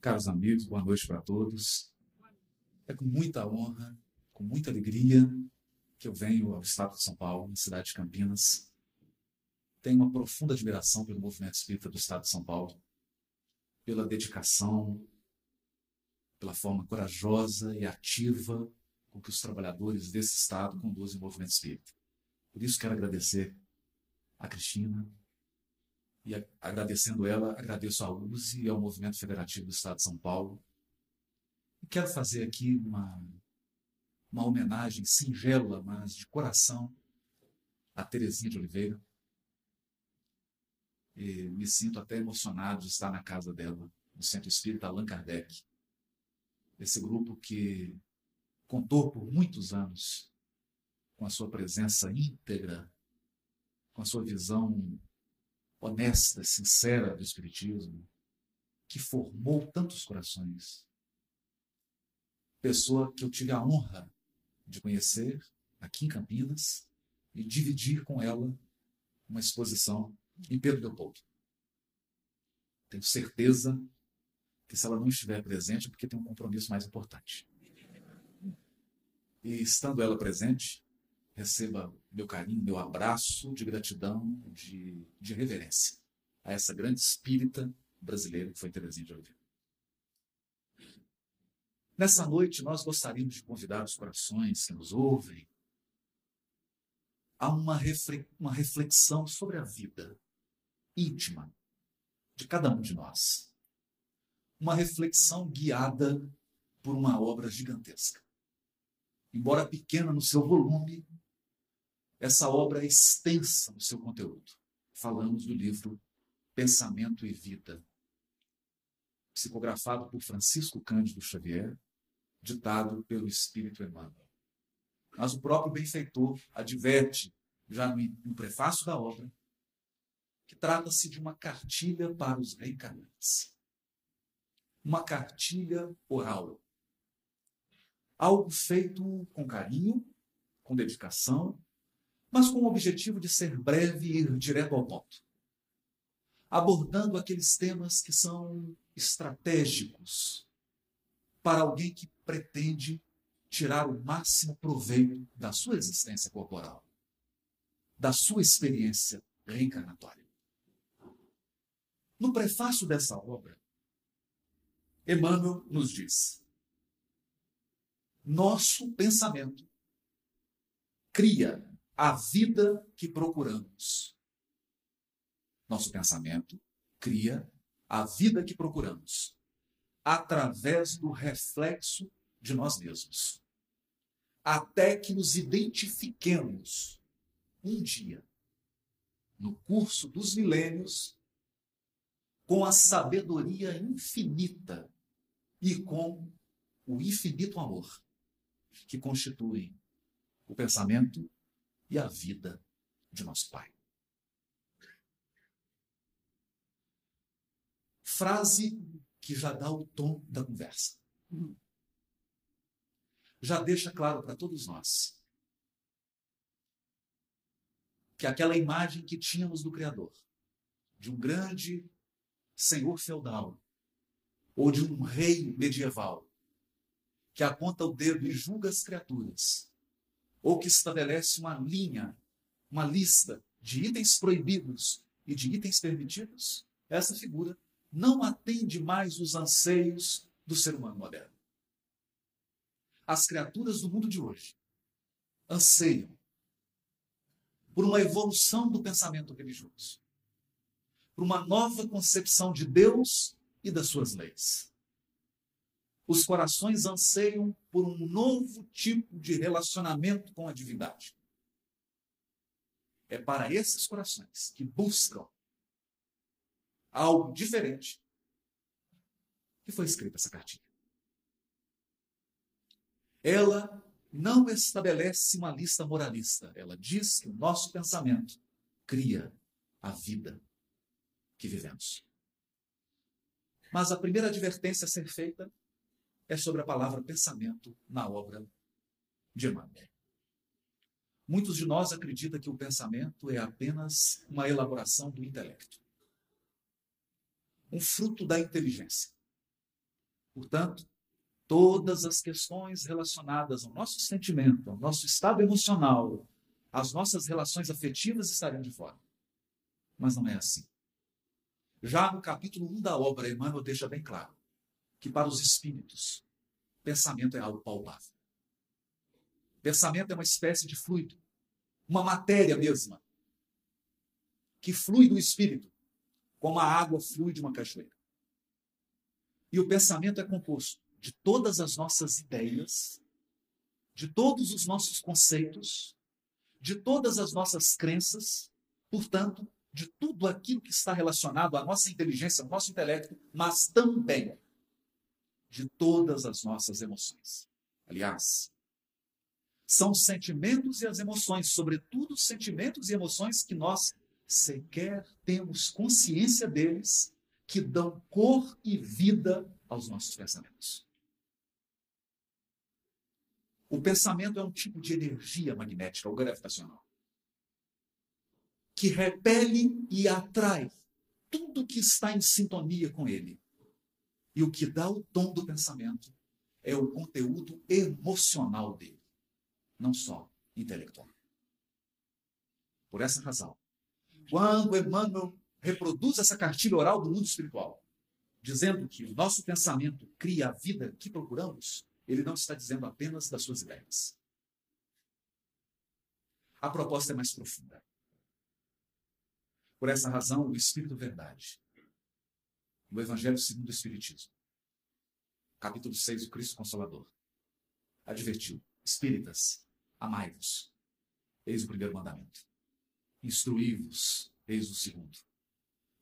Caros amigos, boa noite para todos. É com muita honra, com muita alegria que eu venho ao estado de São Paulo, na cidade de Campinas. Tenho uma profunda admiração pelo movimento espírita do estado de São Paulo, pela dedicação, pela forma corajosa e ativa com que os trabalhadores desse estado conduzem o movimento espírita. Por isso quero agradecer a Cristina, e agradecendo ela, agradeço à USE e ao Movimento Federativo do Estado de São Paulo. E quero fazer aqui uma, uma homenagem singela, mas de coração, a Terezinha de Oliveira. E me sinto até emocionado de estar na casa dela, no Centro Espírita Allan Kardec. Esse grupo que contou por muitos anos com a sua presença íntegra, com a sua visão honesta, sincera do Espiritismo, que formou tantos corações. Pessoa que eu tive a honra de conhecer aqui em Campinas e dividir com ela uma exposição em Pedro Leopoldo. Tenho certeza que se ela não estiver presente é porque tem um compromisso mais importante. E estando ela presente, receba meu carinho, meu abraço de gratidão, de, de reverência a essa grande espírita brasileira que foi Terezinha de Oliveira. Nessa noite, nós gostaríamos de convidar os corações que nos ouvem a uma, uma reflexão sobre a vida íntima de cada um de nós. Uma reflexão guiada por uma obra gigantesca. Embora pequena no seu volume, essa obra é extensa no seu conteúdo. Falamos do livro Pensamento e Vida, psicografado por Francisco Cândido Xavier, ditado pelo Espírito Emmanuel. Mas o próprio benfeitor adverte, já no prefácio da obra, que trata-se de uma cartilha para os reencarnantes. Uma cartilha oral. Algo feito com carinho, com dedicação, mas com o objetivo de ser breve e ir direto ao ponto. Abordando aqueles temas que são estratégicos para alguém que pretende tirar o máximo proveito da sua existência corporal, da sua experiência reencarnatória. No prefácio dessa obra, Emmanuel nos diz: nosso pensamento cria a vida que procuramos. Nosso pensamento cria a vida que procuramos através do reflexo de nós mesmos. Até que nos identifiquemos um dia, no curso dos milênios, com a sabedoria infinita e com o infinito amor que constituem o pensamento e a vida de nosso Pai. Frase que já dá o tom da conversa. Já deixa claro para todos nós que aquela imagem que tínhamos do Criador, de um grande senhor feudal, ou de um rei medieval, que aponta o dedo e julga as criaturas, ou que estabelece uma linha, uma lista de itens proibidos e de itens permitidos, essa figura não atende mais os anseios do ser humano moderno. As criaturas do mundo de hoje anseiam por uma evolução do pensamento religioso, por uma nova concepção de Deus e das suas leis os corações anseiam por um novo tipo de relacionamento com a divindade. É para esses corações que buscam algo diferente que foi escrita essa cartinha. Ela não estabelece uma lista moralista. Ela diz que o nosso pensamento cria a vida que vivemos. Mas a primeira advertência a ser feita é sobre a palavra pensamento na obra de Emmanuel. Muitos de nós acreditam que o pensamento é apenas uma elaboração do intelecto, um fruto da inteligência. Portanto, todas as questões relacionadas ao nosso sentimento, ao nosso estado emocional, às nossas relações afetivas estariam de fora. Mas não é assim. Já no capítulo 1 da obra, Emmanuel deixa bem claro que para os espíritos, pensamento é algo palpável. Pensamento é uma espécie de fluido, uma matéria mesma, que flui do espírito, como a água flui de uma cachoeira. E o pensamento é composto de todas as nossas ideias, de todos os nossos conceitos, de todas as nossas crenças, portanto, de tudo aquilo que está relacionado à nossa inteligência, ao nosso intelecto, mas também de todas as nossas emoções. Aliás, são os sentimentos e as emoções, sobretudo os sentimentos e emoções que nós sequer temos consciência deles, que dão cor e vida aos nossos pensamentos. O pensamento é um tipo de energia magnética ou gravitacional que repele e atrai tudo que está em sintonia com ele. E o que dá o tom do pensamento é o conteúdo emocional dele, não só intelectual. Por essa razão, quando Emmanuel reproduz essa cartilha oral do mundo espiritual, dizendo que o nosso pensamento cria a vida que procuramos, ele não está dizendo apenas das suas ideias. A proposta é mais profunda. Por essa razão, o Espírito Verdade, no Evangelho segundo o Espiritismo, capítulo 6, o Cristo Consolador, advertiu: Espíritas, amai-vos. Eis o primeiro mandamento. Instruí-vos, eis o segundo.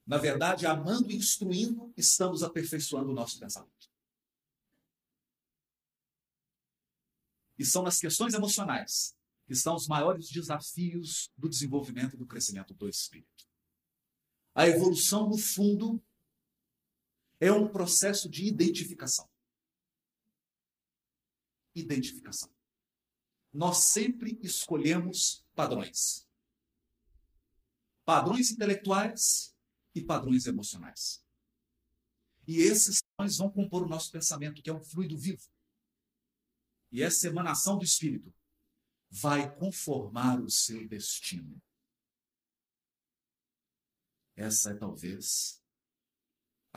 Na verdade, amando e instruindo, estamos aperfeiçoando o nosso pensamento. E são nas questões emocionais que estão os maiores desafios do desenvolvimento e do crescimento do espírito. A evolução, no fundo, é um processo de identificação. Identificação. Nós sempre escolhemos padrões. Padrões intelectuais e padrões emocionais. E esses padrões vão compor o nosso pensamento, que é um fluido vivo. E essa emanação do Espírito vai conformar o seu destino. Essa é talvez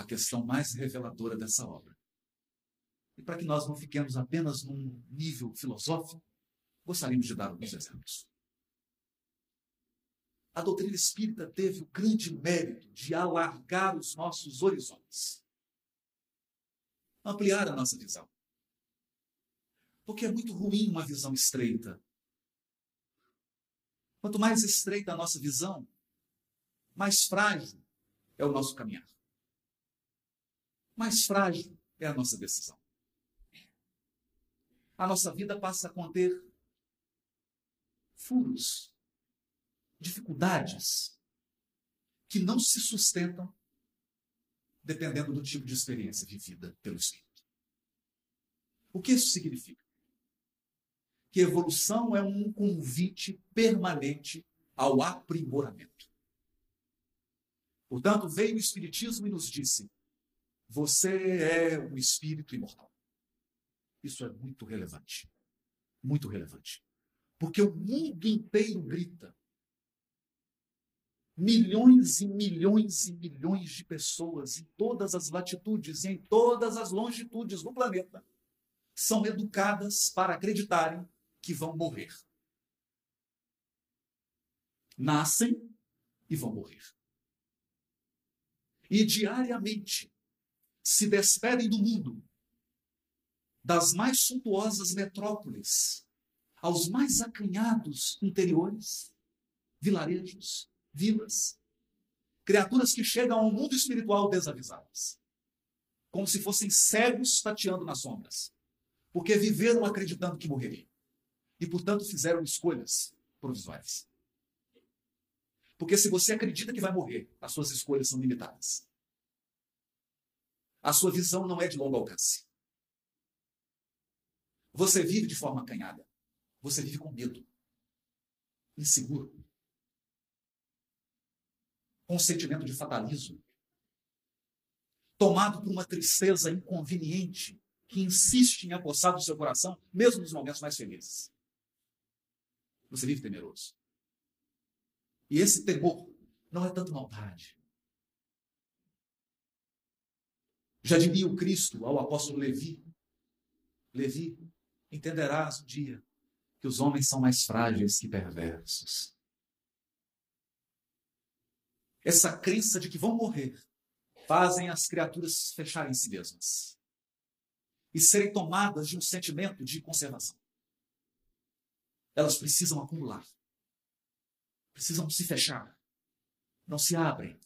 a questão mais reveladora dessa obra. E para que nós não fiquemos apenas num nível filosófico, gostaríamos de dar alguns exemplos. A doutrina espírita teve o grande mérito de alargar os nossos horizontes, ampliar a nossa visão. Porque é muito ruim uma visão estreita. Quanto mais estreita a nossa visão, mais frágil é o nosso caminhar. Mais frágil é a nossa decisão. A nossa vida passa a conter furos, dificuldades que não se sustentam dependendo do tipo de experiência vivida pelo Espírito. O que isso significa? Que evolução é um convite permanente ao aprimoramento. Portanto, veio o Espiritismo e nos disse: você é um espírito imortal. Isso é muito relevante. Muito relevante. Porque o mundo inteiro grita. Milhões e milhões e milhões de pessoas em todas as latitudes e em todas as longitudes do planeta são educadas para acreditarem que vão morrer. Nascem e vão morrer e diariamente se despedem do mundo, das mais suntuosas metrópoles aos mais acanhados interiores, vilarejos, vilas, criaturas que chegam ao mundo espiritual desavisadas, como se fossem cegos tateando nas sombras, porque viveram acreditando que morreriam e, portanto, fizeram escolhas provisórias. Porque se você acredita que vai morrer, as suas escolhas são limitadas. A sua visão não é de longo alcance. Você vive de forma acanhada. Você vive com medo. Inseguro. Com um sentimento de fatalismo. tomado por uma tristeza inconveniente que insiste em apossar do seu coração, mesmo nos momentos mais felizes. Você vive temeroso. E esse temor não é tanto maldade. Já diria o Cristo ao apóstolo Levi: Levi, entenderás um dia que os homens são mais frágeis que perversos. Essa crença de que vão morrer fazem as criaturas fecharem em si mesmas e serem tomadas de um sentimento de conservação. Elas precisam acumular, precisam se fechar, não se abrem.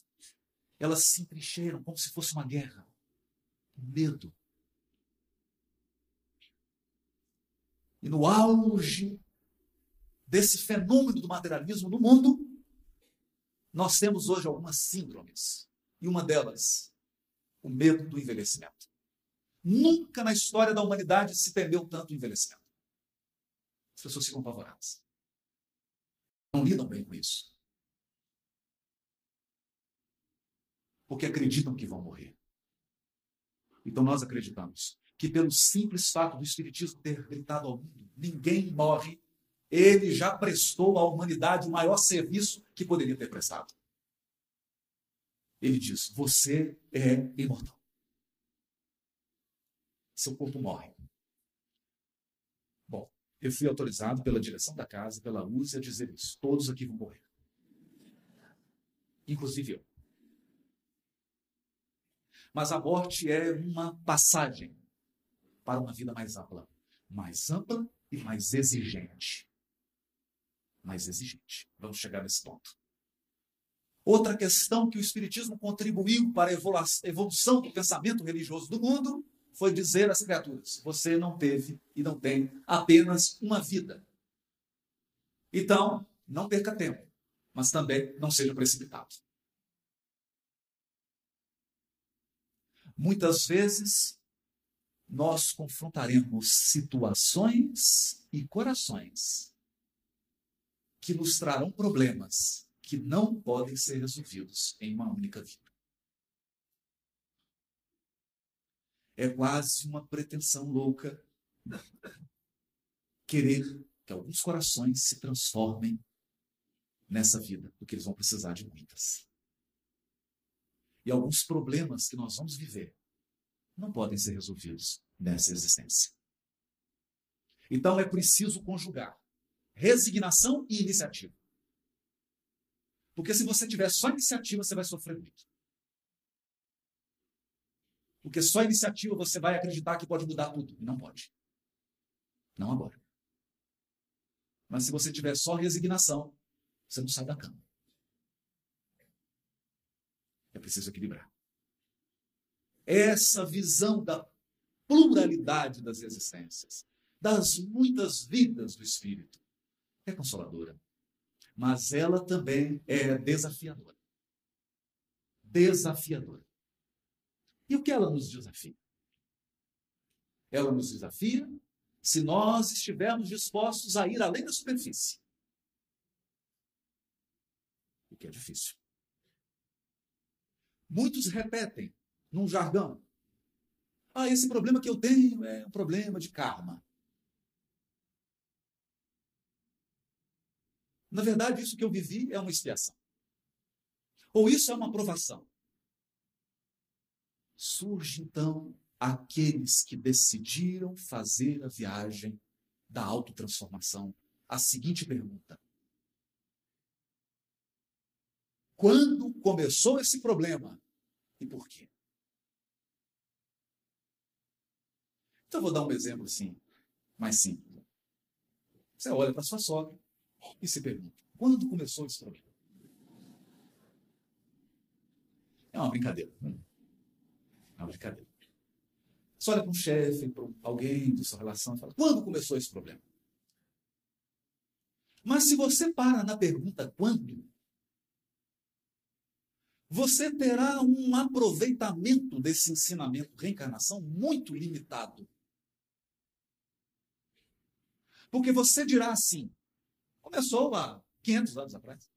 Elas se entrincheiram como se fosse uma guerra. Medo. E no auge desse fenômeno do materialismo no mundo, nós temos hoje algumas síndromes. E uma delas, o medo do envelhecimento. Nunca na história da humanidade se temeu tanto o envelhecimento. As pessoas ficam apavoradas. Não lidam bem com isso. Porque acreditam que vão morrer. Então nós acreditamos que, pelo simples fato do Espiritismo ter gritado ao mundo: ninguém morre, ele já prestou à humanidade o maior serviço que poderia ter prestado. Ele diz: Você é imortal. Seu corpo morre. Bom, eu fui autorizado pela direção da casa, pela USE, a dizer isso. Todos aqui vão morrer. Inclusive eu. Mas a morte é uma passagem para uma vida mais ampla. Mais ampla e mais exigente. Mais exigente. Vamos chegar nesse ponto. Outra questão que o Espiritismo contribuiu para a evolução do pensamento religioso do mundo foi dizer às criaturas: você não teve e não tem apenas uma vida. Então, não perca tempo, mas também não seja precipitado. Muitas vezes, nós confrontaremos situações e corações que nos trarão problemas que não podem ser resolvidos em uma única vida. É quase uma pretensão louca querer que alguns corações se transformem nessa vida, porque eles vão precisar de muitas. E alguns problemas que nós vamos viver não podem ser resolvidos nessa existência. Então é preciso conjugar resignação e iniciativa. Porque se você tiver só iniciativa, você vai sofrer muito. Porque só iniciativa você vai acreditar que pode mudar tudo. E não pode. Não agora. Mas se você tiver só resignação, você não sai da cama. É preciso equilibrar. Essa visão da pluralidade das existências, das muitas vidas do Espírito, é consoladora mas ela também é desafiadora. Desafiadora. E o que ela nos desafia? Ela nos desafia se nós estivermos dispostos a ir além da superfície. O que é difícil. Muitos repetem num jargão: Ah, esse problema que eu tenho é um problema de karma. Na verdade, isso que eu vivi é uma expiação. Ou isso é uma aprovação. Surge então aqueles que decidiram fazer a viagem da autotransformação. A seguinte pergunta: Quando começou esse problema e por quê? Então, eu vou dar um exemplo assim, mais simples. Você olha para sua sogra, e se pergunta: quando começou esse problema? É uma brincadeira. Hum. É uma brincadeira. Você olha para um chefe, para alguém de sua relação e fala: quando começou esse problema? Mas se você para na pergunta quando, você terá um aproveitamento desse ensinamento reencarnação muito limitado. Porque você dirá assim: Começou há 500 anos atrás.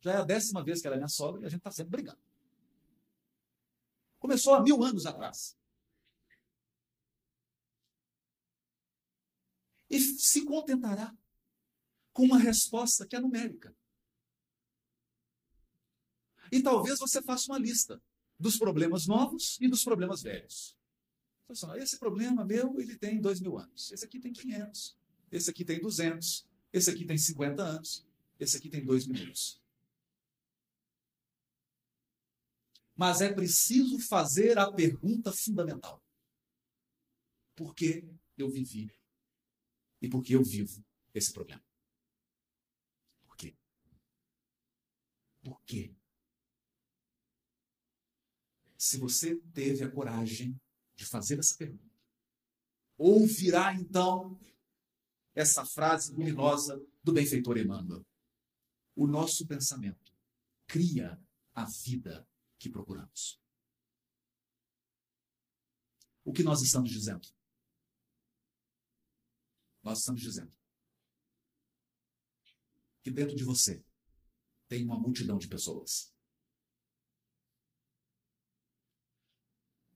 Já é a décima vez que ela é minha sogra e a gente está sempre brigando. Começou há mil anos atrás. E se contentará com uma resposta que é numérica. E talvez você faça uma lista dos problemas novos e dos problemas velhos. Então, esse problema meu, ele tem dois mil anos. Esse aqui tem 500. Esse aqui tem 200. Esse aqui tem 50 anos. Esse aqui tem dois minutos. Mas é preciso fazer a pergunta fundamental: por que eu vivi e por que eu vivo esse problema? Por quê? Por quê? Se você teve a coragem de fazer essa pergunta, ouvirá então essa frase luminosa do benfeitor Emmanuel. O nosso pensamento cria a vida que procuramos. O que nós estamos dizendo? Nós estamos dizendo que dentro de você tem uma multidão de pessoas.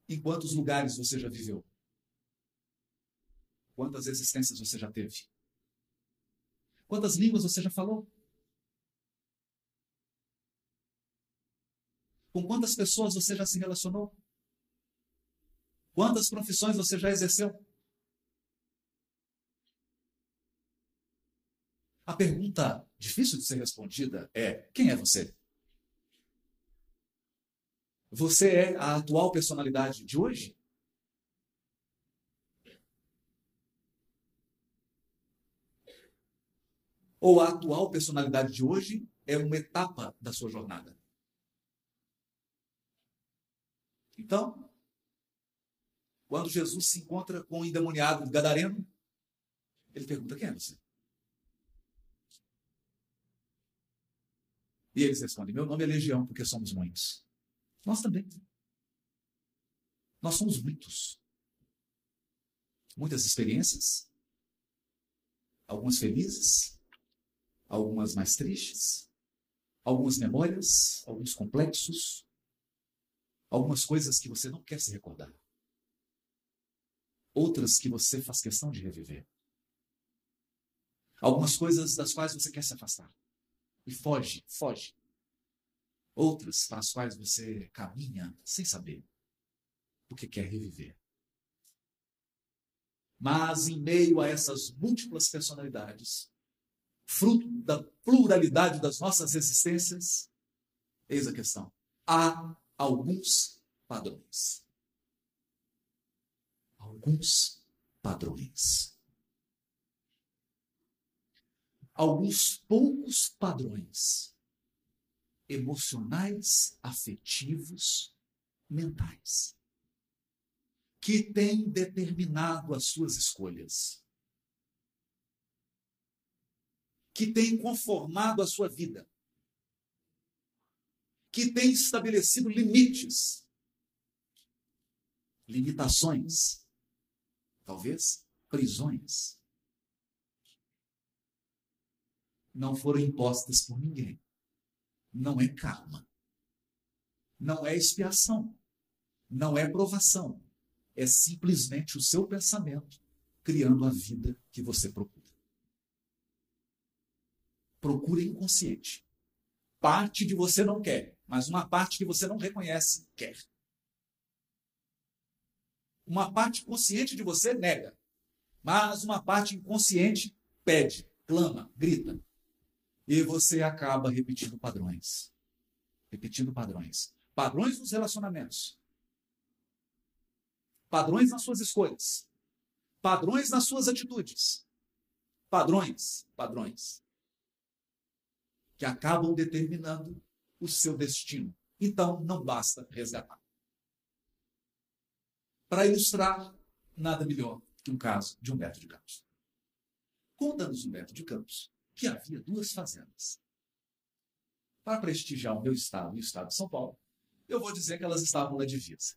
Em quantos lugares você já viveu? Quantas existências você já teve? Quantas línguas você já falou? Com quantas pessoas você já se relacionou? Quantas profissões você já exerceu? A pergunta difícil de ser respondida é: quem é você? Você é a atual personalidade de hoje? ou a atual personalidade de hoje é uma etapa da sua jornada. Então, quando Jesus se encontra com o endemoniado gadareno, ele pergunta: quem é você? E eles respondem: Meu nome é Legião, porque somos muitos. Nós também. Nós somos muitos. Muitas experiências, algumas felizes, algumas mais tristes, algumas memórias, alguns complexos, algumas coisas que você não quer se recordar, outras que você faz questão de reviver, algumas coisas das quais você quer se afastar. E foge, foge, outras para as quais você caminha sem saber, porque quer reviver. Mas em meio a essas múltiplas personalidades, fruto da pluralidade das nossas existências? Eis a questão. Há alguns padrões. Alguns padrões. Alguns poucos padrões emocionais, afetivos, mentais, que têm determinado as suas escolhas que tem conformado a sua vida, que tem estabelecido limites, limitações, talvez prisões, não foram impostas por ninguém. Não é karma. Não é expiação. Não é provação. É simplesmente o seu pensamento criando a vida que você procura procura inconsciente. Parte de você não quer, mas uma parte que você não reconhece quer. Uma parte consciente de você nega, mas uma parte inconsciente pede, clama, grita. E você acaba repetindo padrões. Repetindo padrões. Padrões nos relacionamentos. Padrões nas suas escolhas. Padrões nas suas atitudes. Padrões, padrões que acabam determinando o seu destino. Então, não basta resgatar. Para ilustrar, nada melhor que um caso de Humberto de Campos. Conta-nos Humberto de Campos que havia duas fazendas. Para prestigiar o meu estado e o estado de São Paulo, eu vou dizer que elas estavam na divisa.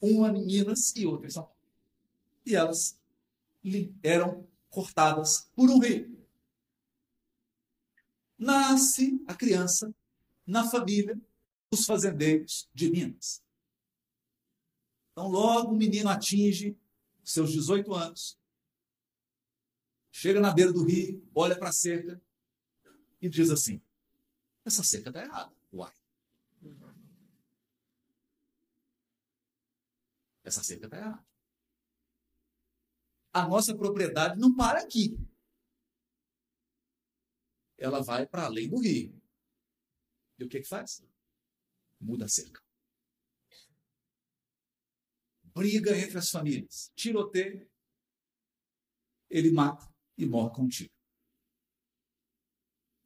Uma em Minas e outra em São Paulo. E elas eram cortadas por um rio nasce a criança na família dos fazendeiros de Minas. Então, logo o menino atinge seus 18 anos, chega na beira do rio, olha para a cerca e diz assim: essa cerca está errada. Uai. Essa cerca está errada. A nossa propriedade não para aqui. Ela vai para além do rio. E o que que faz? Muda a cerca. Briga entre as famílias. Tiroteio. Ele mata e morre contigo.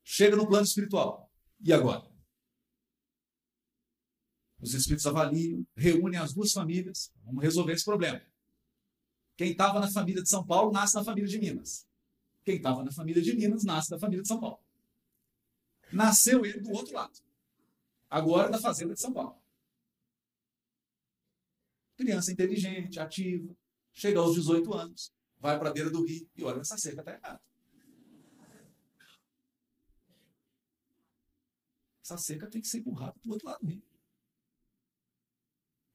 Chega no plano espiritual. E agora? Os espíritos avaliam, reúnem as duas famílias. Vamos resolver esse problema. Quem estava na família de São Paulo nasce na família de Minas. Quem estava na família de Minas nasce da família de São Paulo. Nasceu ele do outro lado. Agora da fazenda de São Paulo. Criança inteligente, ativa, chega aos 18 anos, vai para a beira do rio e olha, essa cerca está errada. Essa cerca tem que ser empurrada para o outro lado do rio.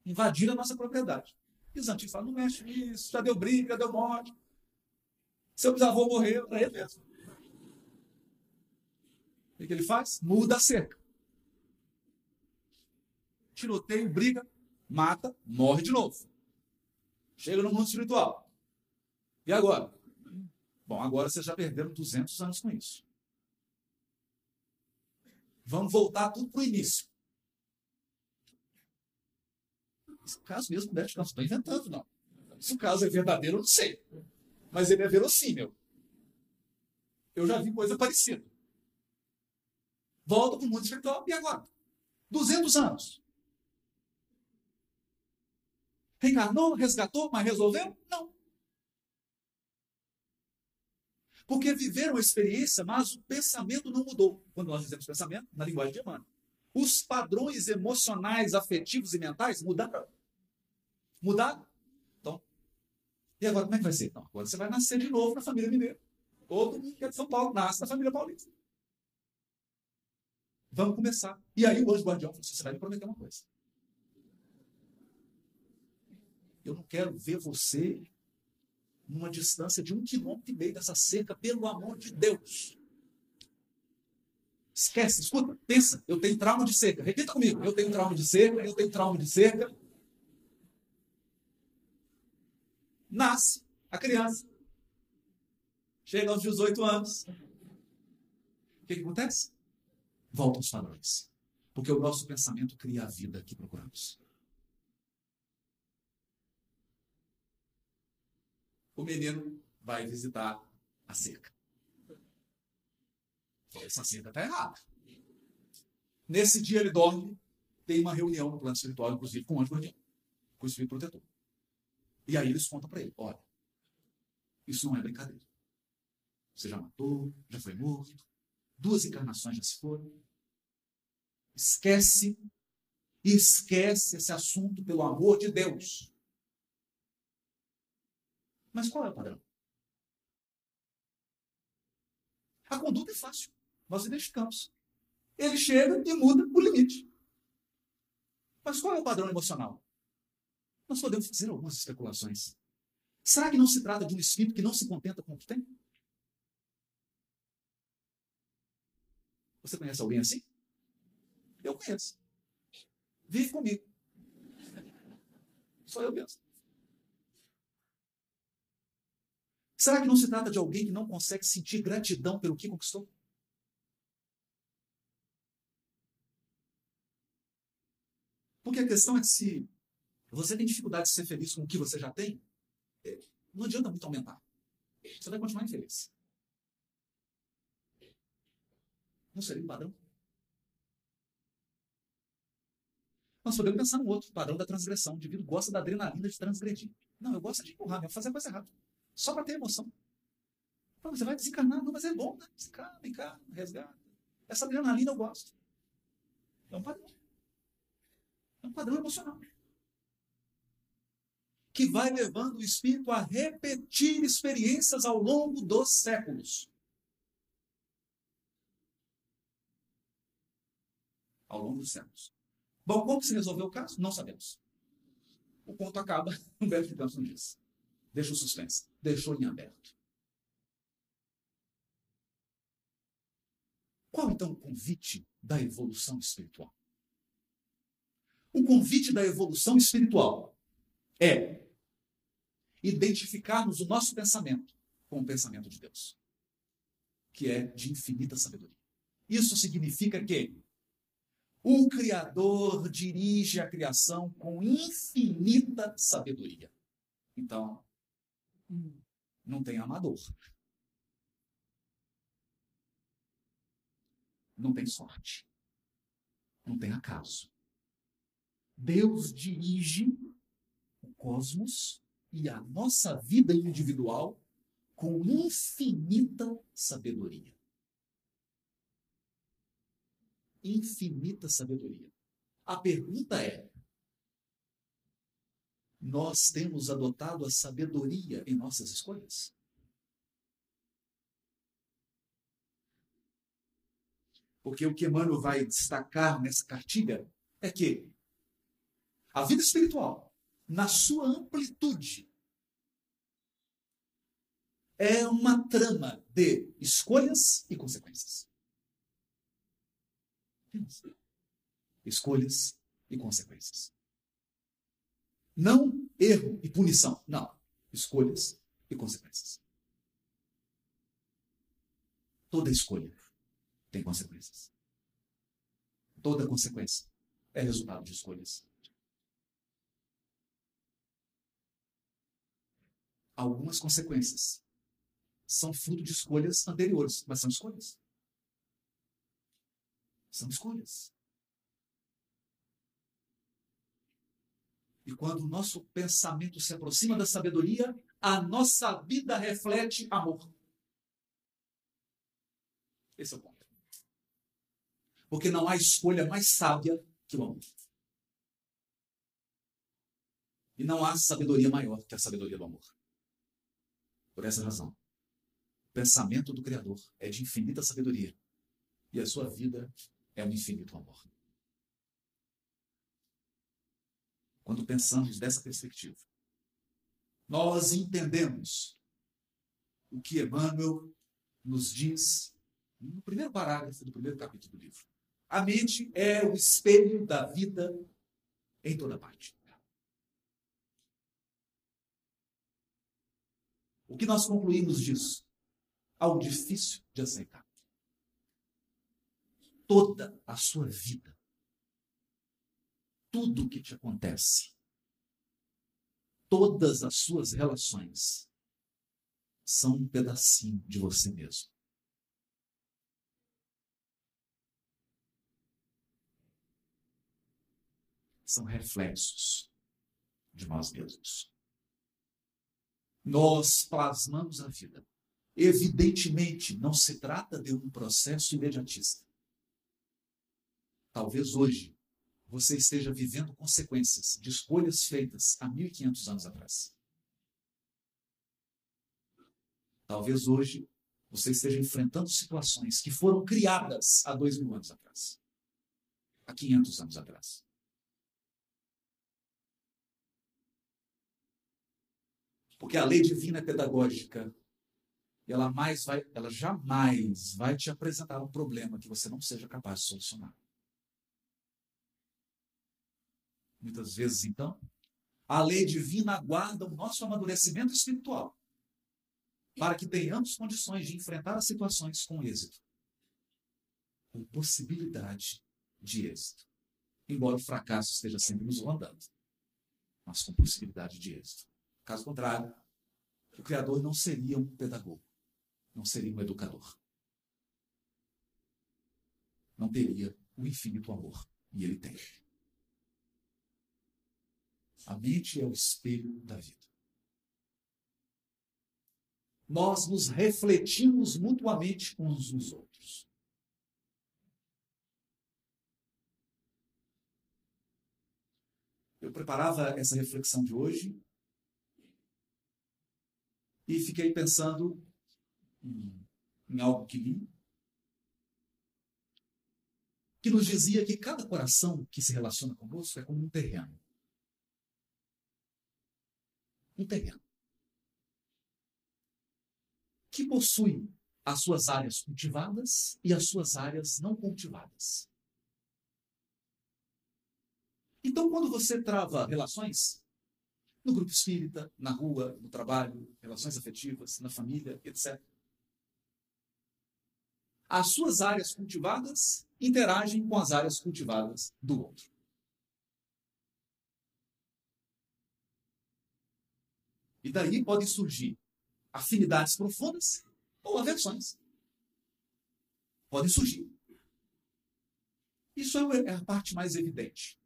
Invadir a nossa propriedade. E os antigos falam, não mexe nisso, já deu briga, já deu morte. Seu bisavô morreu, é ele mesmo. O que, que ele faz? Muda a cerca. Tiroteio, briga, mata, morre de novo. Chega no mundo espiritual. E agora? Bom, agora vocês já perderam 200 anos com isso. Vamos voltar tudo para o início. Esse caso mesmo deve estar, não estou inventando, não. Se o caso é verdadeiro, eu não sei. Mas ele é verossímil. Eu já vi coisa parecida. Volta para o mundo espiritual e agora? 200 anos. Reencarnou, resgatou, mas resolveu? Não. Porque viveram a experiência, mas o pensamento não mudou. Quando nós dizemos pensamento, na linguagem de Emmanuel. Os padrões emocionais, afetivos e mentais mudaram. Mudaram. Então, e agora como é que vai ser? Então, agora você vai nascer de novo na família mineira. Todo mundo que é de São Paulo nasce na família paulista. Vamos começar. E aí o anjo guardião falou: assim, você vai me prometer uma coisa. Eu não quero ver você numa distância de um quilômetro e meio dessa cerca, pelo amor de Deus. Esquece, escuta, pensa, eu tenho trauma de cerca. Repita comigo, eu tenho trauma de cerca, eu tenho trauma de cerca. Nasce a criança. Chega aos 18 anos. O que, que acontece? Volta aos padrões. Porque o nosso pensamento cria a vida que procuramos. O menino vai visitar a cerca. Essa cerca está errada. Nesse dia ele dorme, tem uma reunião no plano espiritual, inclusive com o anjo guardião, com o espírito protetor. E aí eles contam para ele: olha, isso não é brincadeira. Você já matou, já foi morto, duas encarnações já se foram. Esquece, esquece esse assunto pelo amor de Deus. Mas qual é o padrão? A conduta é fácil. Nós identificamos. Ele chega e muda o limite. Mas qual é o padrão emocional? Nós podemos fazer algumas especulações. Será que não se trata de um espírito que não se contenta com o que tem? Você conhece alguém assim? Eu conheço. Vive comigo. Só eu mesmo. Será que não se trata de alguém que não consegue sentir gratidão pelo que conquistou? Porque a questão é que se você tem dificuldade de ser feliz com o que você já tem, é, não adianta muito aumentar. Você vai continuar infeliz. Não seria um padrão? Nós podemos pensar no outro padrão da transgressão. O indivíduo gosta da adrenalina de transgredir. Não, eu gosto de empurrar, eu fazer a coisa errada. Só para ter emoção. você vai desencarnar, não, mas é bom, né? Desencarna, encarna, resgata. Essa adrenalina eu gosto. É um padrão. É um padrão emocional. Que vai levando o espírito a repetir experiências ao longo dos séculos. Ao longo dos séculos. Bom, como se resolveu o caso? Não sabemos. o conto acaba, o verso de não diz. Deixa o suspense, deixou em aberto. Qual então o convite da evolução espiritual? O convite da evolução espiritual é identificarmos o nosso pensamento com o pensamento de Deus, que é de infinita sabedoria. Isso significa que o Criador dirige a criação com infinita sabedoria. Então, não tem amador. Não tem sorte. Não tem acaso. Deus dirige o cosmos e a nossa vida individual com infinita sabedoria. infinita sabedoria. A pergunta é: nós temos adotado a sabedoria em nossas escolhas? Porque o que Emmanuel vai destacar nessa cartilha é que a vida espiritual, na sua amplitude, é uma trama de escolhas e consequências. Escolhas e consequências. Não erro e punição. Não. Escolhas e consequências. Toda escolha tem consequências. Toda consequência é resultado de escolhas. Algumas consequências são fruto de escolhas anteriores, mas são escolhas. São escolhas. E quando o nosso pensamento se aproxima da sabedoria, a nossa vida reflete amor. Esse é o ponto. Porque não há escolha mais sábia que o amor. E não há sabedoria maior que a sabedoria do amor. Por essa razão, o pensamento do Criador é de infinita sabedoria. E a sua vida é um infinito amor. Quando pensamos dessa perspectiva, nós entendemos o que Emmanuel nos diz no primeiro parágrafo do primeiro capítulo do livro. A mente é o espelho da vida em toda parte. O que nós concluímos disso? Algo difícil de aceitar toda a sua vida. Tudo o que te acontece, todas as suas relações, são um pedacinho de você mesmo. São reflexos de nós mesmos. Nós plasmamos a vida. Evidentemente, não se trata de um processo imediatista. Talvez hoje você esteja vivendo consequências de escolhas feitas há 1500 anos atrás. Talvez hoje você esteja enfrentando situações que foram criadas há dois mil anos atrás, há 500 anos atrás. Porque a lei divina é pedagógica ela mais vai, ela jamais vai te apresentar um problema que você não seja capaz de solucionar. Muitas vezes, então, a lei divina aguarda o nosso amadurecimento espiritual para que tenhamos condições de enfrentar as situações com êxito. Com possibilidade de êxito. Embora o fracasso esteja sempre nos rondando, mas com possibilidade de êxito. Caso contrário, o Criador não seria um pedagogo, não seria um educador. Não teria o infinito amor. E ele tem. A mente é o espelho da vida. Nós nos refletimos mutuamente uns nos outros. Eu preparava essa reflexão de hoje e fiquei pensando em, em algo que li, que nos dizia que cada coração que se relaciona conosco é como um terreno. Um terreno que possui as suas áreas cultivadas e as suas áreas não cultivadas. Então, quando você trava relações, no grupo espírita, na rua, no trabalho, relações afetivas, na família, etc. As suas áreas cultivadas interagem com as áreas cultivadas do outro. E daí podem surgir afinidades profundas ou aversões. Podem surgir. Isso é, é a parte mais evidente.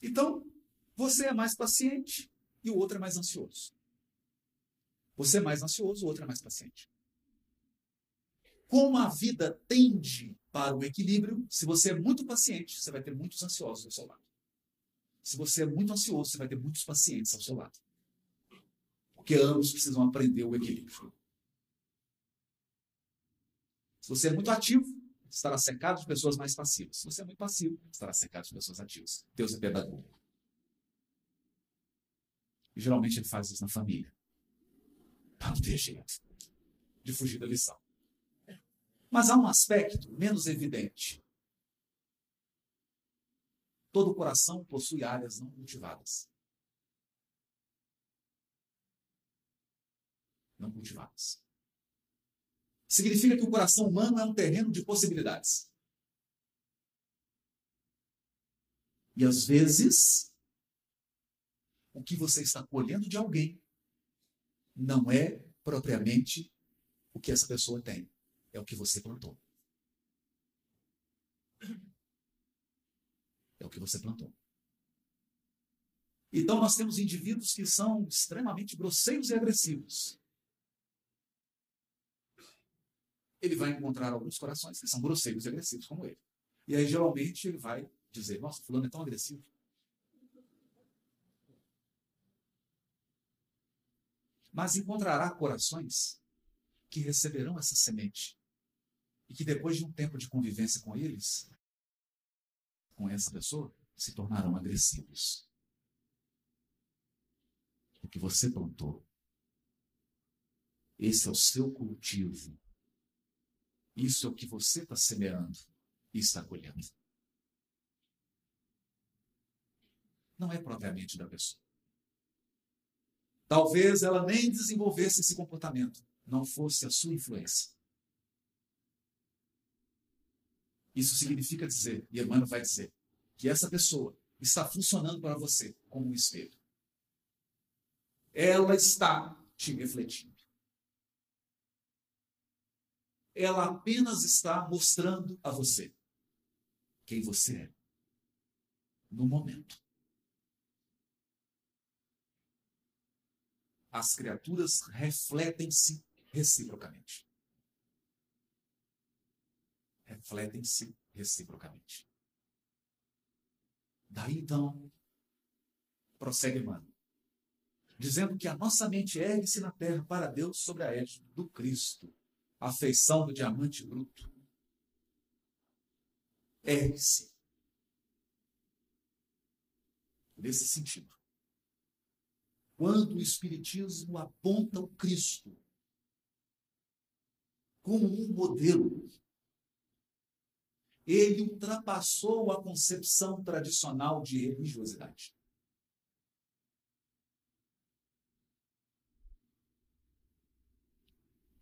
Então, você é mais paciente e o outro é mais ansioso. Você é mais ansioso, o outro é mais paciente. Como a vida tende para o equilíbrio, se você é muito paciente, você vai ter muitos ansiosos ao seu lado. Se você é muito ansioso, você vai ter muitos pacientes ao seu lado. Porque ambos precisam aprender o equilíbrio. Se você é muito ativo, estará cercado de pessoas mais passivas. Se você é muito passivo, estará cercado de pessoas ativas. Deus é pedagogo. E geralmente ele faz isso na família. Para não ter jeito de fugir da lição. Mas há um aspecto menos evidente. Todo coração possui áreas não cultivadas. Não cultivadas. Significa que o coração humano é um terreno de possibilidades. E às vezes, o que você está colhendo de alguém não é propriamente o que essa pessoa tem, é o que você plantou. É o que você plantou. Então, nós temos indivíduos que são extremamente grosseiros e agressivos. Ele vai encontrar alguns corações que são grosseiros e agressivos como ele. E aí, geralmente, ele vai dizer: Nossa, Fulano é tão agressivo. mas encontrará corações que receberão essa semente e que depois de um tempo de convivência com eles, com essa pessoa, se tornarão agressivos. O que você plantou, esse é o seu cultivo. Isso é o que você está semeando e está colhendo. Não é propriamente da pessoa. Talvez ela nem desenvolvesse esse comportamento, não fosse a sua influência. Isso significa dizer, e Emmanuel vai dizer, que essa pessoa está funcionando para você como um espelho. Ela está te refletindo. Ela apenas está mostrando a você quem você é no momento. as criaturas refletem-se reciprocamente. Refletem-se reciprocamente. Daí então, prossegue Emmanuel, dizendo que a nossa mente ergue-se na terra para Deus sobre a égide do Cristo, a feição do diamante bruto. Ergue-se. Nesse sentido quando o Espiritismo aponta o Cristo como um modelo. Ele ultrapassou a concepção tradicional de religiosidade.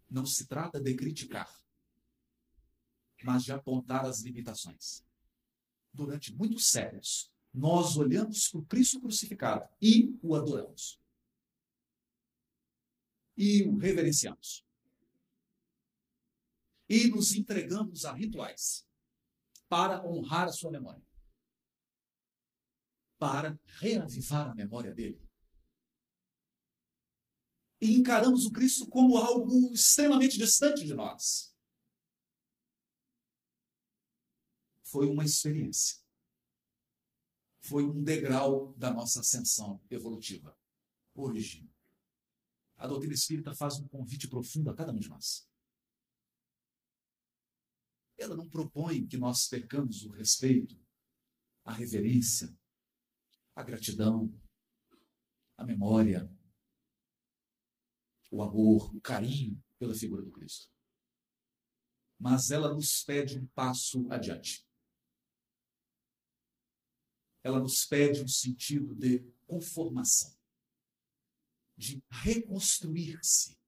Não se trata de criticar, mas de apontar as limitações. Durante muitos séculos, nós olhamos para o Cristo crucificado e o adoramos e o reverenciamos. E nos entregamos a rituais para honrar a sua memória. Para reavivar a memória dele. E encaramos o Cristo como algo extremamente distante de nós. Foi uma experiência. Foi um degrau da nossa ascensão evolutiva. Hoje, a doutrina espírita faz um convite profundo a cada um de nós. Ela não propõe que nós percamos o respeito, a reverência, a gratidão, a memória, o amor, o carinho pela figura do Cristo. Mas ela nos pede um passo adiante. Ela nos pede um sentido de conformação, de reconstruir-se,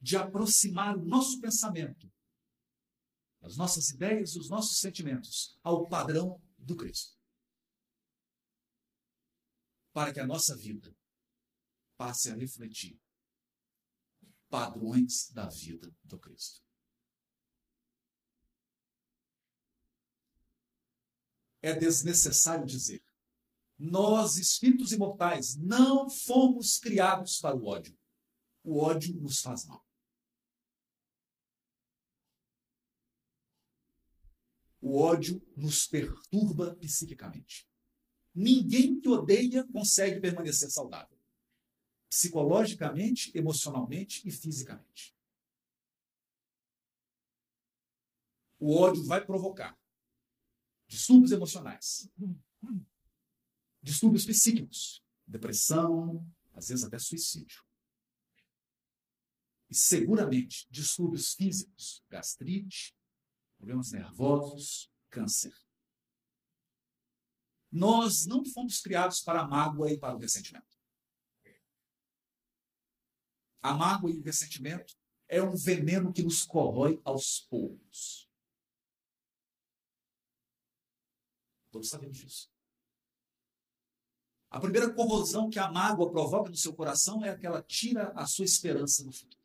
de aproximar o nosso pensamento, as nossas ideias e os nossos sentimentos ao padrão do Cristo. Para que a nossa vida passe a refletir padrões da vida do Cristo. É desnecessário dizer nós, espíritos imortais, não fomos criados para o ódio. O ódio nos faz mal. O ódio nos perturba psiquicamente. Ninguém que odeia consegue permanecer saudável. Psicologicamente, emocionalmente e fisicamente. O ódio vai provocar distúrbios emocionais, distúrbios psíquicos, depressão, às vezes até suicídio. E seguramente distúrbios físicos, gastrite, problemas nervosos, câncer. Nós não fomos criados para a mágoa e para o ressentimento. A mágoa e o ressentimento é um veneno que nos corrói aos poucos. Todos sabemos disso. A primeira corrosão que a mágoa provoca no seu coração é que ela tira a sua esperança no futuro.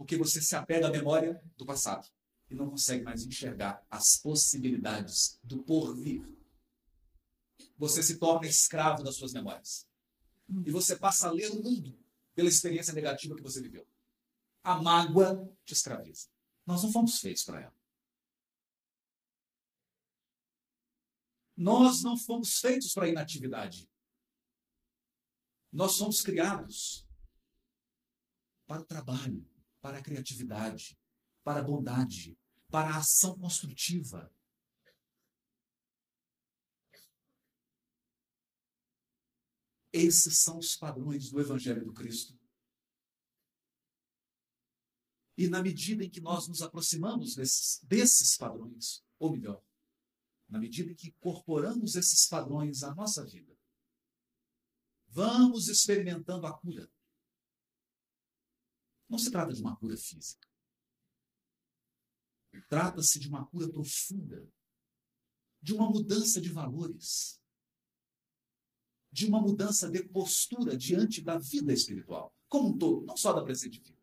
Porque você se apega à memória do passado e não consegue mais enxergar as possibilidades do porvir. Você se torna escravo das suas memórias. E você passa a ler o mundo pela experiência negativa que você viveu. A mágoa te escraviza. Nós não fomos feitos para ela. Nós não fomos feitos para a inatividade. Nós somos criados para o trabalho, para a criatividade, para a bondade, para a ação construtiva. Esses são os padrões do Evangelho do Cristo. E na medida em que nós nos aproximamos desses, desses padrões, ou melhor, na medida em que incorporamos esses padrões à nossa vida, vamos experimentando a cura. Não se trata de uma cura física. Trata-se de uma cura profunda, de uma mudança de valores, de uma mudança de postura diante da vida espiritual, como um todo, não só da presente vida.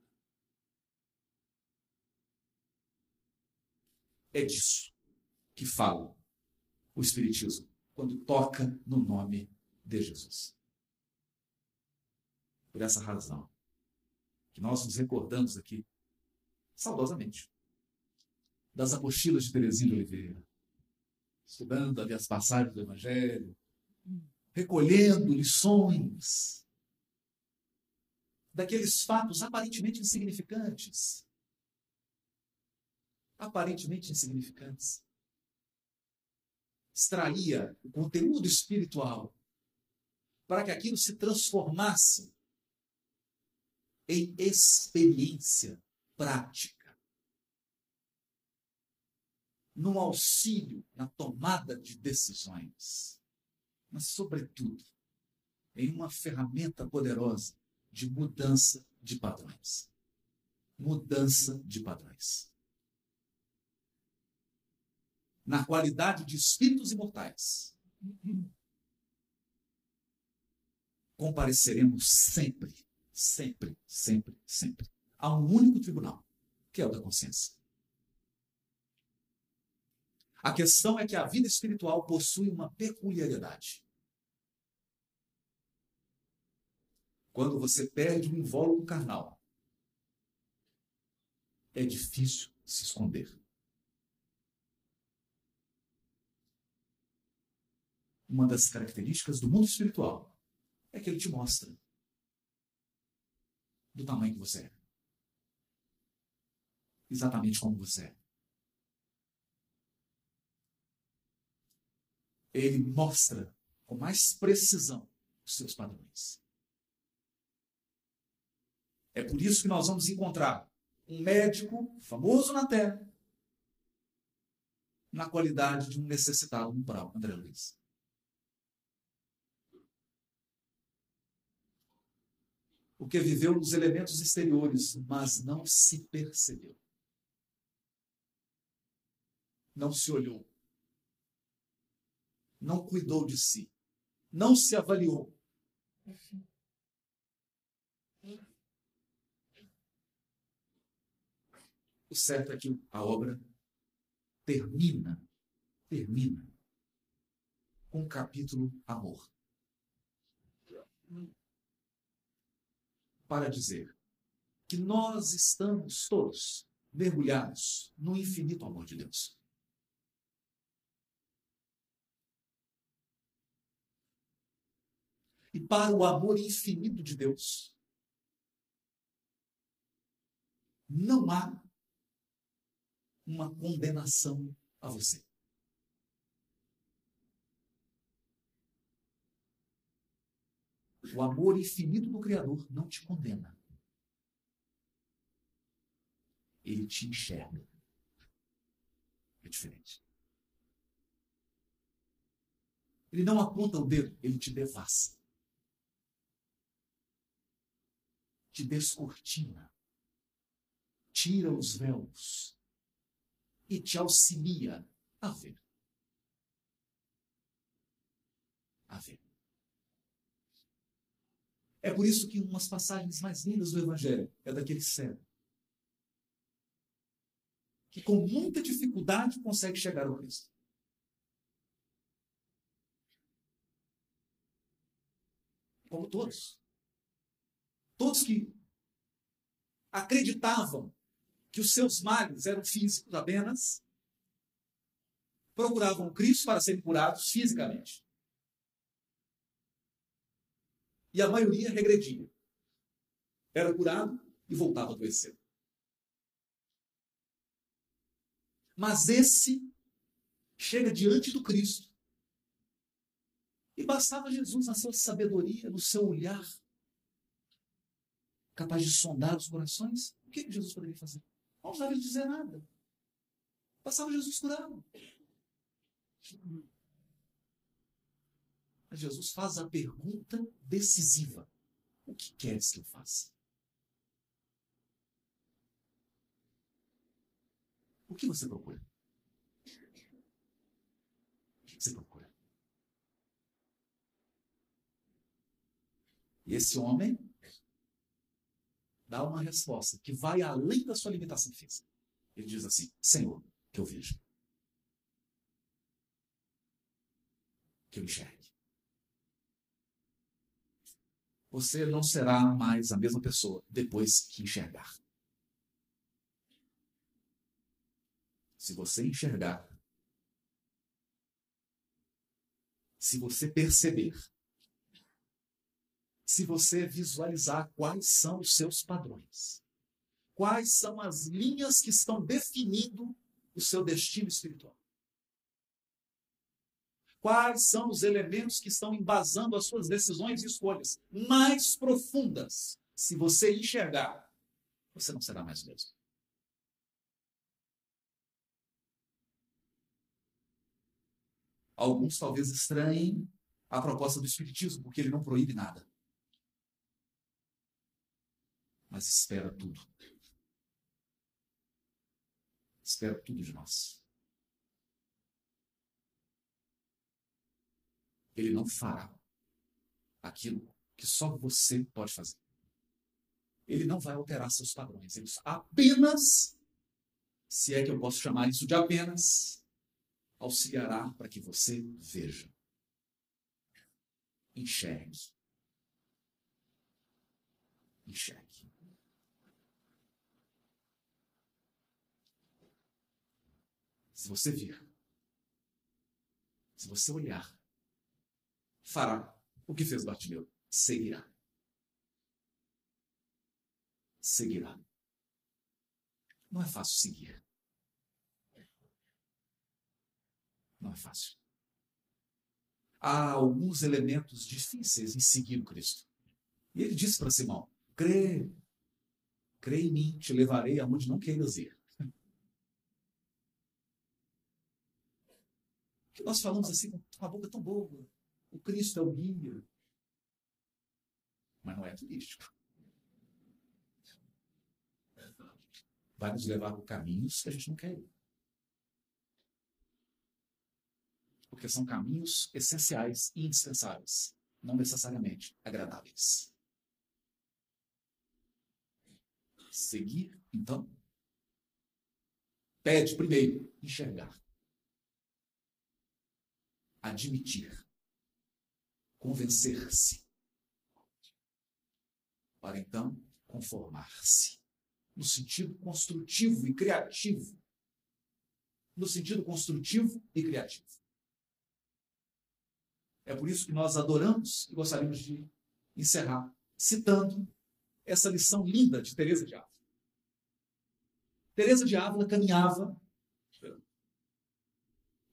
É disso que fala o Espiritismo quando toca no nome de Jesus. Por essa razão, que nós nos recordamos aqui, saudosamente, das apostilas de Teresinha de Oliveira, estudando ali as passagens do Evangelho, recolhendo lições daqueles fatos aparentemente insignificantes. Aparentemente insignificantes extraía o conteúdo espiritual para que aquilo se transformasse em experiência prática, num auxílio na tomada de decisões, mas, sobretudo, em uma ferramenta poderosa de mudança de padrões. Mudança de padrões. Na qualidade de espíritos imortais, compareceremos sempre, sempre, sempre, sempre a um único tribunal, que é o da consciência. A questão é que a vida espiritual possui uma peculiaridade. Quando você perde o invólucro carnal, é difícil se esconder. uma das características do mundo espiritual é que ele te mostra do tamanho que você é. Exatamente como você é. Ele mostra com mais precisão os seus padrões. É por isso que nós vamos encontrar um médico famoso na Terra na qualidade de um necessitado moral, André Luiz. O que viveu nos elementos exteriores, mas não se percebeu. Não se olhou. Não cuidou de si. Não se avaliou. O certo é que a obra termina, termina com o capítulo amor. Para dizer que nós estamos todos mergulhados no infinito amor de Deus. E para o amor infinito de Deus, não há uma condenação a você. O amor infinito do Criador não te condena. Ele te enxerga. É diferente. Ele não aponta o dedo, ele te devassa. Te descortina. Tira os véus e te auxilia a ver. A ver. É por isso que umas passagens mais lindas do Evangelho é daquele cego que com muita dificuldade consegue chegar ao Cristo. Como todos. Todos que acreditavam que os seus males eram físicos apenas, procuravam Cristo para serem curados fisicamente. E a maioria regredia. Era curado e voltava a adoecer. Mas esse chega diante do Cristo. E bastava Jesus, na sua sabedoria, no seu olhar, capaz de sondar os corações, o que Jesus poderia fazer? Não precisava dizer nada. Passava Jesus curado. Mas Jesus faz a pergunta decisiva: O que queres que eu faça? O que você procura? O que você procura? E esse homem dá uma resposta que vai além da sua limitação física. Ele diz assim: Senhor, que eu veja. Que eu enxergue. Você não será mais a mesma pessoa depois que enxergar. Se você enxergar, se você perceber se você visualizar quais são os seus padrões. Quais são as linhas que estão definindo o seu destino espiritual? Quais são os elementos que estão embasando as suas decisões e escolhas mais profundas? Se você enxergar, você não será mais o mesmo. Alguns talvez estranhem a proposta do Espiritismo, porque ele não proíbe nada mas espera tudo. Espera tudo de nós. Ele não fará aquilo que só você pode fazer. Ele não vai alterar seus padrões. Ele apenas, se é que eu posso chamar isso de apenas, auxiliará para que você veja, enxergue. Enxergue. Se você vir, se você olhar, fará o que fez Bartimeu. Seguirá. Seguirá. Não é fácil seguir. Não é fácil. há alguns elementos difíceis em seguir o Cristo. E ele disse para Simão: crê, crê em mim, te levarei aonde não queiras ir. Que nós falamos assim com uma boca tão boa. O Cristo é o guia. Mas não é turístico. Vai nos levar por caminhos que a gente não quer ir. Porque são caminhos essenciais e indispensáveis, não necessariamente agradáveis. Seguir, então, pede primeiro enxergar, admitir, convencer-se, para então conformar-se, no sentido construtivo e criativo. No sentido construtivo e criativo. É por isso que nós adoramos e gostaríamos de encerrar citando essa lição linda de Teresa de Ávila. Teresa de Ávila caminhava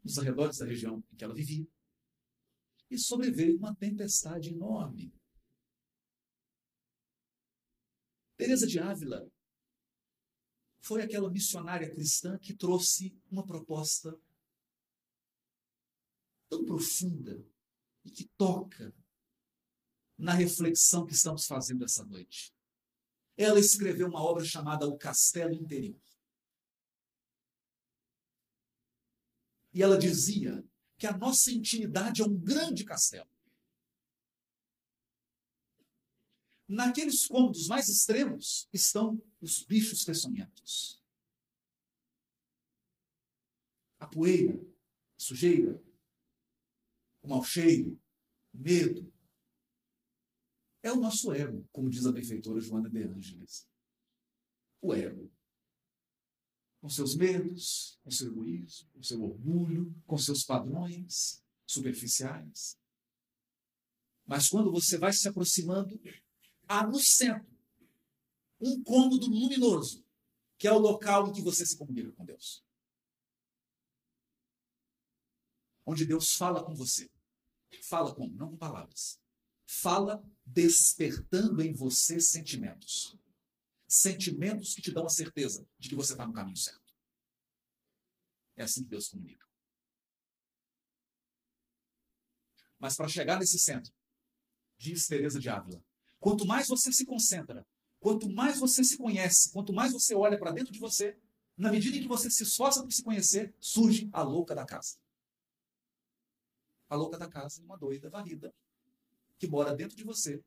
nos arredores da região em que ela vivia e sobreveio uma tempestade enorme. Teresa de Ávila foi aquela missionária cristã que trouxe uma proposta tão profunda e que toca na reflexão que estamos fazendo essa noite. Ela escreveu uma obra chamada O Castelo Interior. E ela dizia que a nossa intimidade é um grande castelo. Naqueles cômodos mais extremos estão os bichos peçonhentos. A poeira, a sujeira, o mau cheiro, o medo. É o nosso ego, como diz a benfeitora Joana de Ângeles. O ego. Com seus medos, com seu egoísmo, com seu orgulho, com seus padrões superficiais. Mas quando você vai se aproximando, há no centro um cômodo luminoso, que é o local em que você se comunica com Deus. Onde Deus fala com você. Fala como? Não com palavras. Fala despertando em você sentimentos. Sentimentos que te dão a certeza de que você está no caminho certo. É assim que Deus comunica. Mas para chegar nesse centro, diz Teresa de Ávila, quanto mais você se concentra, quanto mais você se conhece, quanto mais você olha para dentro de você, na medida em que você se esforça por se conhecer, surge a louca da casa a louca da casa, uma doida varrida, que mora dentro de você.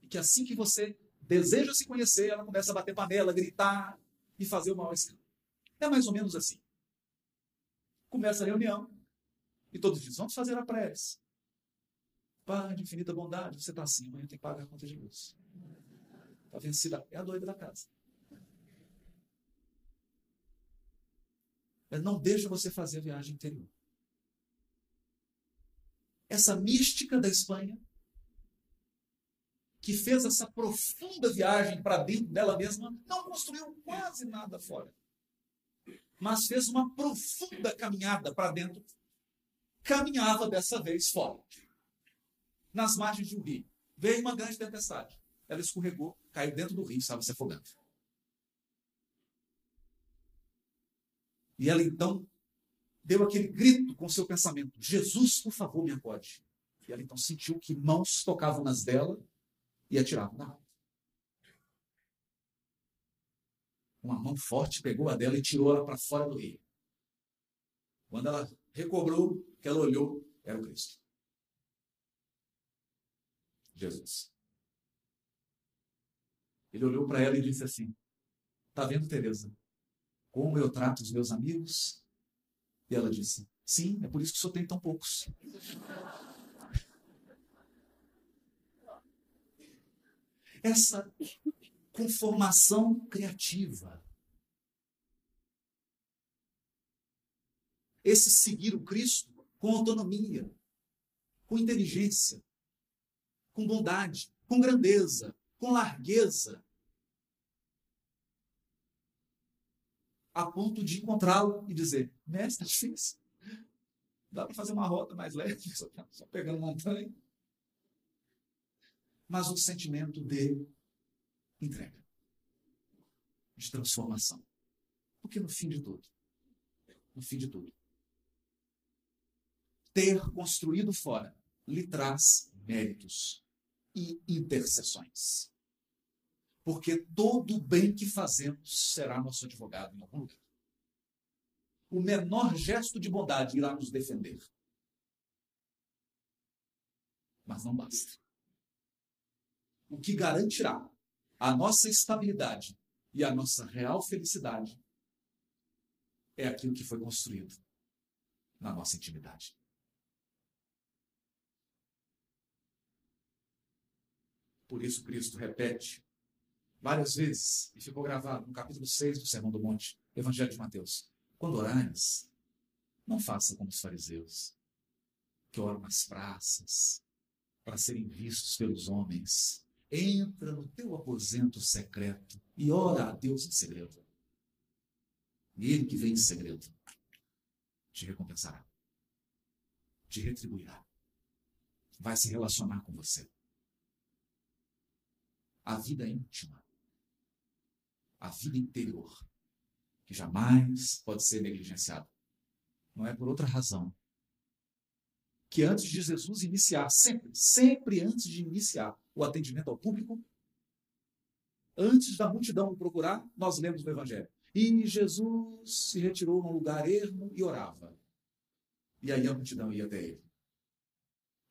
E que assim que você deseja se conhecer, ela começa a bater panela, gritar e fazer o mal escândalo. É mais ou menos assim. Começa a reunião e todos dizem: vamos fazer a prece. Pai de infinita bondade, você está assim, amanhã tem que pagar a conta de luz. Está vencida. É a doida da casa. Mas não deixa você fazer a viagem interior essa mística da Espanha, que fez essa profunda viagem para dentro dela mesma, não construiu quase nada fora, mas fez uma profunda caminhada para dentro, caminhava dessa vez fora, nas margens de um rio. Veio uma grande tempestade. Ela escorregou, caiu dentro do rio, estava se afogando. E ela então deu aquele grito com seu pensamento: Jesus, por favor, me acode. E ela então sentiu que mãos tocavam nas dela e atiravam na água. Uma mão forte pegou a dela e tirou ela para fora do rio. Quando ela recobrou, que ela olhou, era o Cristo. Jesus. Ele olhou para ela e disse assim: Está vendo, Teresa? Como eu trato os meus amigos e ela disse: Sim, é por isso que só tem tão poucos. Essa conformação criativa. Esse seguir o Cristo com autonomia, com inteligência, com bondade, com grandeza, com largueza, a ponto de encontrá-lo e dizer: Mestre, difícil. Dá para fazer uma rota mais leve, só pegando montanha. Mas o sentimento de entrega, de transformação. Porque no fim de tudo, no fim de tudo, ter construído fora lhe traz méritos e intercessões. Porque todo o bem que fazemos será nosso advogado em algum lugar. O menor gesto de bondade irá nos defender. Mas não basta. O que garantirá a nossa estabilidade e a nossa real felicidade é aquilo que foi construído na nossa intimidade. Por isso Cristo repete várias vezes, e ficou gravado no capítulo 6 do Sermão do Monte, Evangelho de Mateus. Quando orares, não faça como os fariseus, que oram nas praças, para serem vistos pelos homens. Entra no teu aposento secreto e ora a Deus em segredo. E Ele que vem em segredo te recompensará, te retribuirá, vai se relacionar com você a vida íntima, a vida interior, que jamais pode ser negligenciada. Não é por outra razão que antes de Jesus iniciar, sempre, sempre antes de iniciar o atendimento ao público, antes da multidão procurar, nós lemos no Evangelho. E Jesus se retirou num lugar ermo e orava. E aí a multidão ia até ele.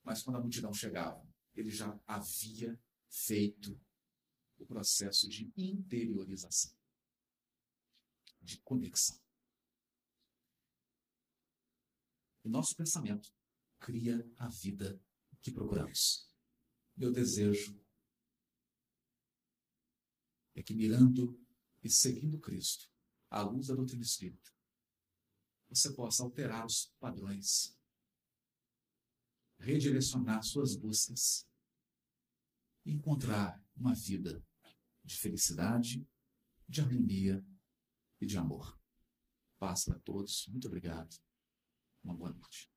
Mas quando a multidão chegava, ele já havia feito o processo de interiorização, de conexão. O nosso pensamento cria a vida que procuramos. Meu desejo é que, mirando e seguindo Cristo, à luz da doutrina espírita, você possa alterar os padrões, redirecionar suas buscas e encontrar uma vida de felicidade, de harmonia e de amor. Paz para todos. Muito obrigado. Uma boa noite.